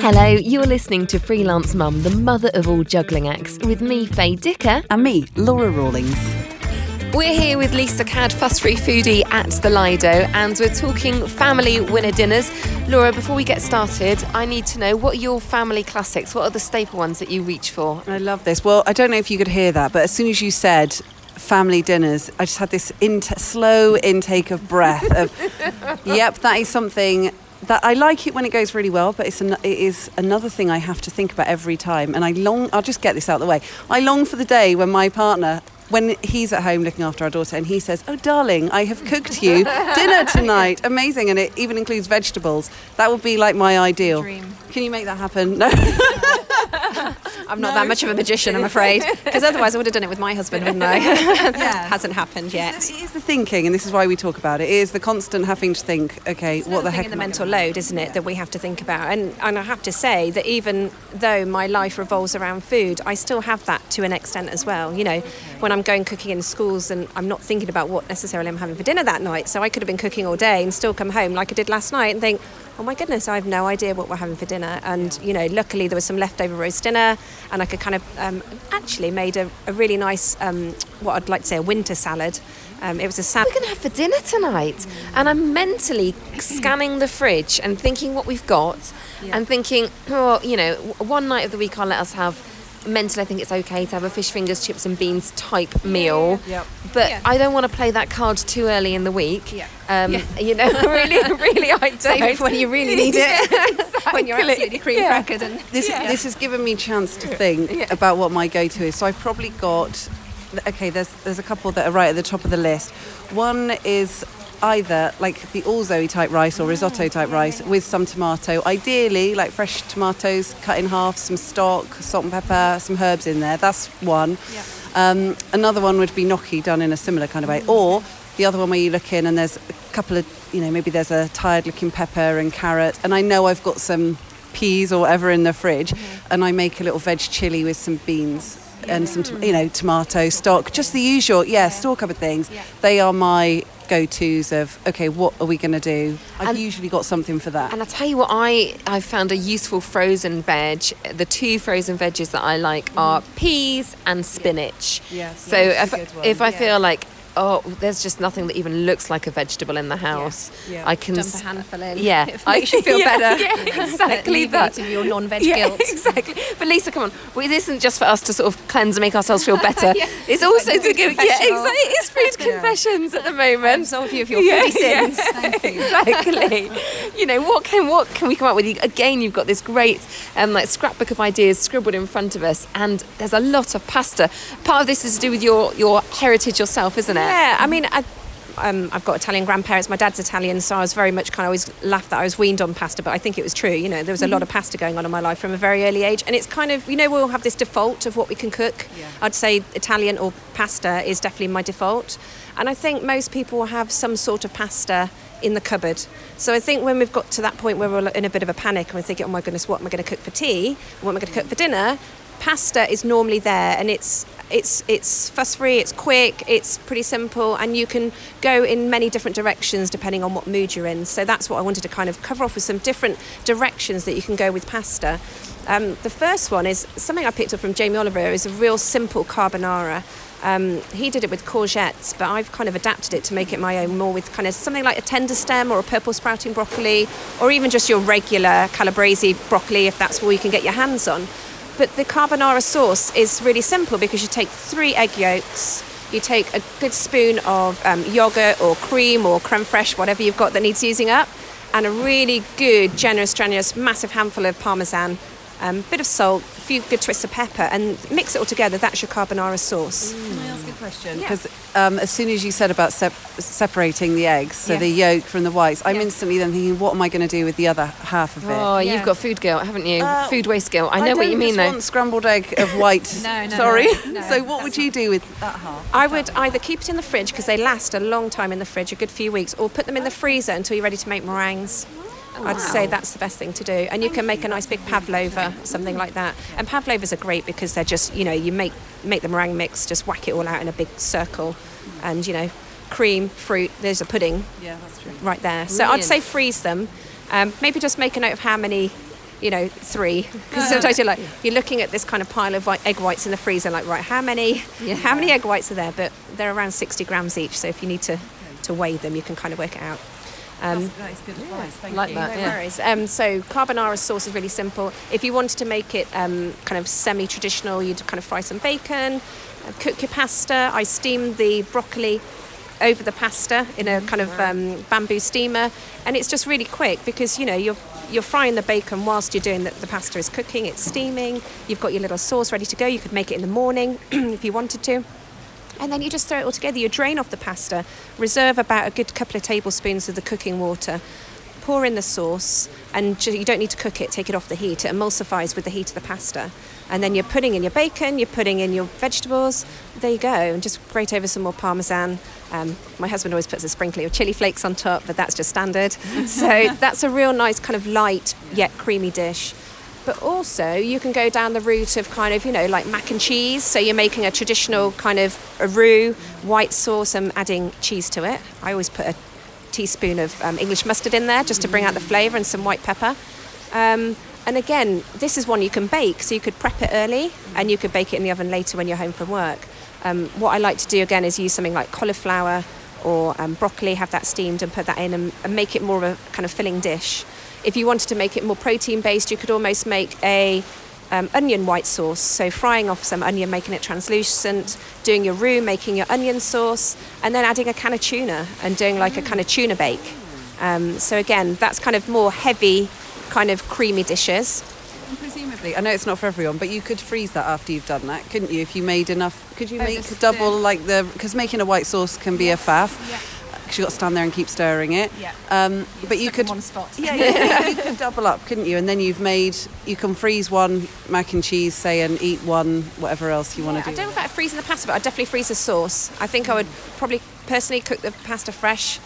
Hello, you're listening to Freelance Mum, the mother of all juggling acts, with me, Faye Dicker. And me, Laura Rawlings. We're here with Lisa Cad, fuss free foodie at the Lido, and we're talking family winner dinners. Laura, before we get started, I need to know what are your family classics? What are the staple ones that you reach for? I love this. Well, I don't know if you could hear that, but as soon as you said family dinners, I just had this int- slow intake of breath of, yep, that is something that I like it when it goes really well, but it's an, it is another thing I have to think about every time. And I long, I'll just get this out of the way. I long for the day when my partner when he's at home looking after our daughter and he says, Oh, darling, I have cooked you dinner tonight. Amazing. And it even includes vegetables. That would be like my ideal. Dream. Can you make that happen? No. I'm not that much of a magician, I'm afraid, because otherwise I would have done it with my husband, wouldn't I? Yeah. Hasn't happened yet. It is the thinking, and this is why we talk about it. It is the constant having to think, okay, what the heck the mental load, isn't it, that we have to think about? And, and I have to say that even though my life revolves around food, I still have that to an extent as well. You know, when I'm going cooking in schools and I'm not thinking about what necessarily I'm having for dinner that night, so I could have been cooking all day and still come home like I did last night and think, oh my goodness, I have no idea what we're having for dinner. And, you know, luckily there was some leftover roast dinner and I could kind of um, actually made a, a really nice, um, what I'd like to say, a winter salad. Um, it was a salad. We're going to have for dinner tonight. And I'm mentally scanning the fridge and thinking what we've got and thinking, oh, you know, one night of the week I'll let us have. Mentally, I think it's okay to have a fish fingers, chips, and beans type meal. Yep. But Yeah. I don't want to play that card too early in the week. Yeah. Um, You know, really, really, I don't. Save it when you really need it. when you're absolutely cream Yeah. crackered and This, this has given me a chance to think about what my go-to is. So I've probably got, okay, there's there's a couple that are right at the top of the list. One is either like the orzo type rice or risotto type rice with some tomato. Ideally, like fresh tomatoes cut in half, some stock, salt and pepper, some herbs in there. That's one. Um, another one would be gnocchi done in a similar kind of way. Or the other one where you look in and there's a couple of, you know, maybe there's a tired looking pepper and carrot. And I know I've got some peas or whatever in the fridge and I make a little veg chili with some beans and some, you know, tomato stock, just the usual, yeah, store cupboard things. They are my go-tos of, okay, what are we going to do? I've And- usually got something for that. And I tell you what, I I found a useful frozen veg. The two frozen veggies that I like are mm. peas and spinach. Yes, So if a good one. if I Yeah. feel like oh, there's just nothing that even looks like a vegetable in the house, Yeah. I can dump a handful in. Yeah, It makes you feel yeah, better. Yeah, exactly that. your non-veg yeah, guilt. exactly. But Lisa, come on, well, this isn't just for us to sort of cleanse and make ourselves feel better. Yeah. It's It's also like to give. Yeah, exactly. It's food confessions at the moment. Absolve you of your Yeah, foodie yeah. sins. exactly. you know what can what can we come up with? Again, you've got this great um, like scrapbook of ideas scribbled in front of us, and there's a lot of pasta. Part of this is to do with your your heritage yourself, isn't it? Yeah, I mean, I, um, I've got Italian grandparents. My dad's Italian, so I was very much kind of always laughed that I was weaned on pasta, but I think it was true. You know, there was a lot of pasta going on in my life from a very early age, and it's kind of you know we all have this default of what we can cook. Yeah. I'd say Italian or pasta is definitely my default, and I think most people have some sort of pasta in the cupboard. So I think when we've got to that point where we're in a bit of a panic and we're thinking, oh my goodness, what am I going to cook for tea? What am I going to cook for dinner? Pasta is normally there, and it's it's it's fuss free, it's quick, it's pretty simple, and you can go in many different directions depending on what mood you're in. So that's what I wanted to kind of cover off with some different directions that you can go with pasta. Um, the first one is something I picked up from Jamie Oliver is a real simple carbonara. Um, he did it with courgettes, but I've kind of adapted it to make it my own, more with kind of something like a tender stem or a purple sprouting broccoli, or even just your regular calabrese broccoli if that's all you can get your hands on. But the carbonara sauce is really simple because you take three egg yolks, you take a good spoon of um, yogurt or cream or creme fraiche, whatever you've got that needs using up, and a really good, generous, generous, massive handful of parmesan, um, bit of salt, a few good twists of pepper, and mix it all together. That's your carbonara sauce. A question? Because um, as soon as you said about sep- separating the eggs, so Yes. the yolk from the whites, I'm Yeah. instantly then thinking, what am I going to do with the other half of it? Oh, Yeah. you've got food guilt, haven't you? Uh, food waste guilt. I know what you mean, just though. want scrambled egg of white. No, no, Sorry. no, no, so what would you do with that half? I would either keep it in the fridge because they last a long time in the fridge, a good few weeks, or put them in the freezer until you're ready to make meringues. I'd say that's the best thing to do. And you can make a nice big pavlova, something like that. And pavlovas are great because they're just, you know, you make make the meringue mix, just whack it all out in a big circle, and you know, cream, fruit. There's a pudding Yeah, that's true. right there. So I'd say freeze them. Um, maybe just make a note of how many, you know, three. Because sometimes you're like, you're looking at this kind of pile of white, egg whites in the freezer, like, right, how many, Yeah. how many egg whites are there? But they're around 60 grams each, so if you need to, to weigh them, you can kind of work it out. Um, that is good advice. Thank like you. that. no yeah. worries. Um, so carbonara sauce is really simple. If you wanted to make it um, kind of semi-traditional, you'd kind of fry some bacon, uh, cook your pasta. I steam the broccoli over the pasta in a kind of um, bamboo steamer, and it's just really quick because you know you're you're frying the bacon whilst you're doing the, the pasta is cooking. It's steaming. You've got your little sauce ready to go. You could make it in the morning if you wanted to. And then you just throw it all together. You drain off the pasta, reserve about a good couple of tablespoons of the cooking water, pour in the sauce, and you don't need to cook it, take it off the heat. It emulsifies with the heat of the pasta. And then you're putting in your bacon, you're putting in your vegetables. There you go. And just grate over some more parmesan. Um, my husband always puts a sprinkling of chili flakes on top, but that's just standard. so that's a real nice kind of light yet creamy dish. But also, you can go down the route of kind of, you know, like mac and cheese. So you're making a traditional kind of a roux, white sauce, and adding cheese to it. I always put a teaspoon of um, English mustard in there just to bring out the flavour and some white pepper. Um, and again, this is one you can bake. So you could prep it early and you could bake it in the oven later when you're home from work. Um, what I like to do again is use something like cauliflower or um, broccoli, have that steamed and put that in and, and make it more of a kind of filling dish. If you wanted to make it more protein based, you could almost make a um, onion white sauce. So frying off some onion, making it translucent, doing your roux, making your onion sauce, and then adding a can of tuna and doing like a kind of tuna bake. Um, so again, that's kind of more heavy, kind of creamy dishes. And presumably, I know it's not for everyone, but you could freeze that after you've done that, couldn't you? If you made enough, could you Oh, make double the- like the? Because making a white sauce can be a faff. Yeah. Because you got to stand there and keep stirring it. Yeah. Um, but you could. one spot. Yeah, yeah, you could double up, couldn't you? And then you've made. You can freeze one mac and cheese, say, and eat one whatever else you want to do. I do. don't know about freezing the pasta, but I'd definitely freeze the sauce. I think I would probably personally cook the pasta fresh.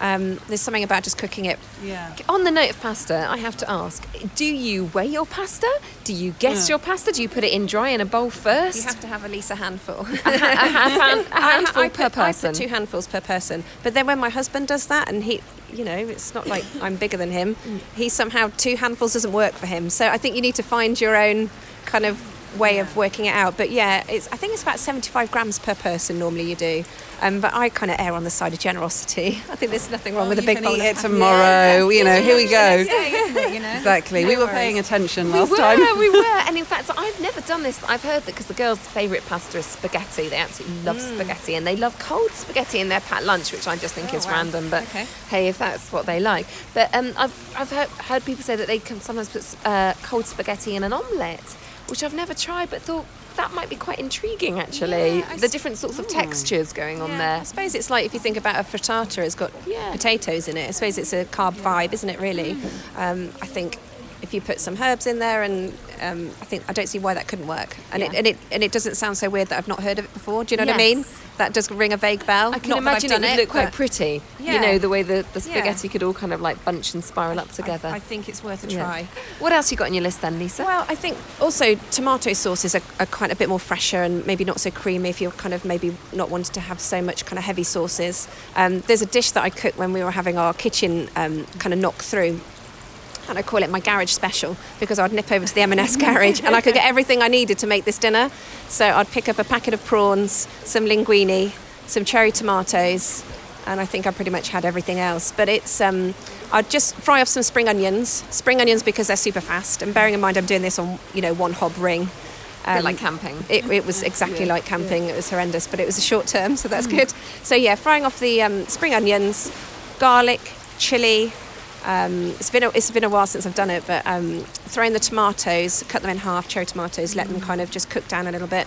Um, there's something about just cooking it. Yeah. On the note of pasta, I have to ask: Do you weigh your pasta? Do you guess Yeah. your pasta? Do you put it in dry in a bowl first? You have to have at least a handful. a, hand, a handful I per put, I person. put two handfuls per person. But then when my husband does that, and he, you know, it's not like I'm bigger than him. He somehow two handfuls doesn't work for him. So I think you need to find your own kind of way of working it out. But yeah, it's I think it's about 75 grams per person normally you do. Um, but I kind of err on the side of generosity. I think there's nothing wrong with a big bowl. eat it tomorrow. You know, here we go. you know? Exactly. we were worries. paying attention we last were, time. we were, and in fact, I've never done this, but I've heard that because the girls' favourite pasta is spaghetti. They absolutely love Mm. spaghetti, and they love cold spaghetti in their pat lunch, which I just think Oh, is wow. random. But Okay. hey, if that's what they like, but um, I've I've heard, heard people say that they can sometimes put uh, cold spaghetti in an omelette, which I've never tried, but thought that might be quite intriguing actually. Yeah, the different sorts of textures going on Yeah, there. I suppose it's like if you think about a frittata, it's got Yeah. potatoes in it. I suppose it's a carb vibe, isn't it? Really. Mm. Um, I think if you put some herbs in there, and um, I think I don't see why that couldn't work. And it and it and it doesn't sound so weird that I've not heard of it before. Do you know what I mean? That does ring a vague bell. I can Not imagine it would look quite pretty. You know, the way the, the Yeah. spaghetti could all kind of like bunch and spiral up together. I, I think it's worth a Yeah. try. What else you got on your list then, Lisa? Well, I think also tomato sauces are, are of a bit more fresher and maybe not so creamy if you're kind of maybe not wanting to have so much kind of heavy sauces. Um, there's a dish that I cooked when we were having our kitchen um, kind of knock through. And I call it my garage special because I'd nip over to the M&S garage and I could get everything I needed to make this dinner. So I'd pick up a packet of prawns, some linguine, some cherry tomatoes, and I think I pretty much had everything else. But it's um, I'd just fry off some spring onions. Spring onions because they're super fast. And bearing in mind I'm doing this on you know one hob ring. A bit Um, like camping. it, it was exactly like camping. It was horrendous, but it was a short term, so that's good. So yeah, frying off the um, spring onions, garlic, chili. Um, it's been a, it's been a while since I've done it, but um, throwing the tomatoes, cut them in half, cherry tomatoes, let them kind of just cook down a little bit,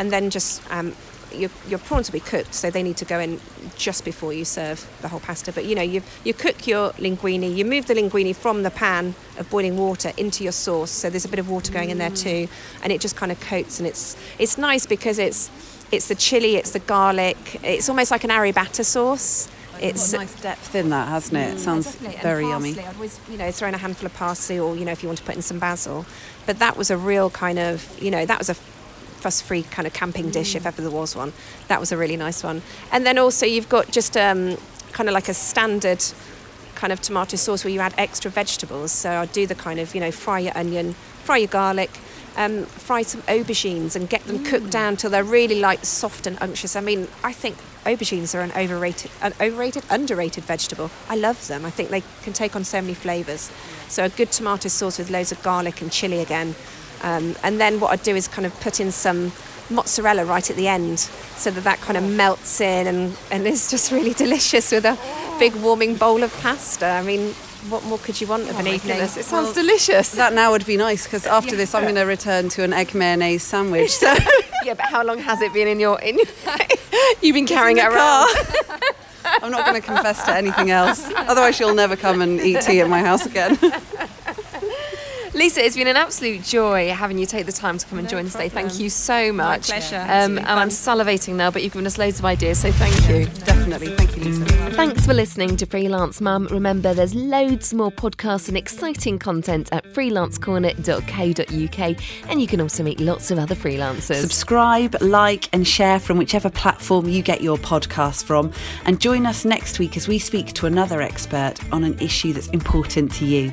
and then just um, your, your prawns will be cooked, so they need to go in just before you serve the whole pasta. But you know, you you cook your linguine, you move the linguine from the pan of boiling water into your sauce, so there's a bit of water going in there too, and it just kind of coats, and it's it's nice because it's it's the chili, it's the garlic, it's almost like an arrabbiata sauce. It's got nice depth in that, hasn't it? It sounds Definitely. Very parsley, yummy. I'd always, you know, throw in a handful of parsley, or you know, if you want to put in some basil. But that was a real kind of, you know, that was a fuss-free kind of camping dish, Mm. if ever there was one. That was a really nice one. And then also you've got just um, kind of like a standard kind of tomato sauce where you add extra vegetables. So I do the kind of, you know, fry your onion, fry your garlic, um, fry some aubergines and get them cooked down till they're really like soft and unctuous. I mean, I think aubergines are an overrated, an overrated, underrated vegetable. I love them. I think they can take on so many flavours. So a good tomato sauce with loads of garlic and chili again. Um, and then what I'd do is kind of put in some mozzarella right at the end so that that kind of melts in and, and is just really delicious with a big warming bowl of pasta. I mean, what more could you want of an evening? Goodness, it sounds delicious. That now would be nice because after this, I'm going to return to an egg mayonnaise sandwich. So yeah, but how long has it been in your in? Your, You've been carrying it the around. I'm not going to confess to anything else. Otherwise, you'll never come and eat tea at my house again. Lisa, it's been an absolute joy having you take the time to come and join us today. Thank you so much. pleasure. Um, and I'm salivating now, but you've given us loads of ideas, so thank you. Definitely. Thank you, Lisa. Thanks for listening to Freelance Mum. Remember, there's loads more podcasts and exciting content at freelancecorner.co.uk, and you can also meet lots of other freelancers. Subscribe, like, and share from whichever platform you get your podcast from. And join us next week as we speak to another expert on an issue that's important to you.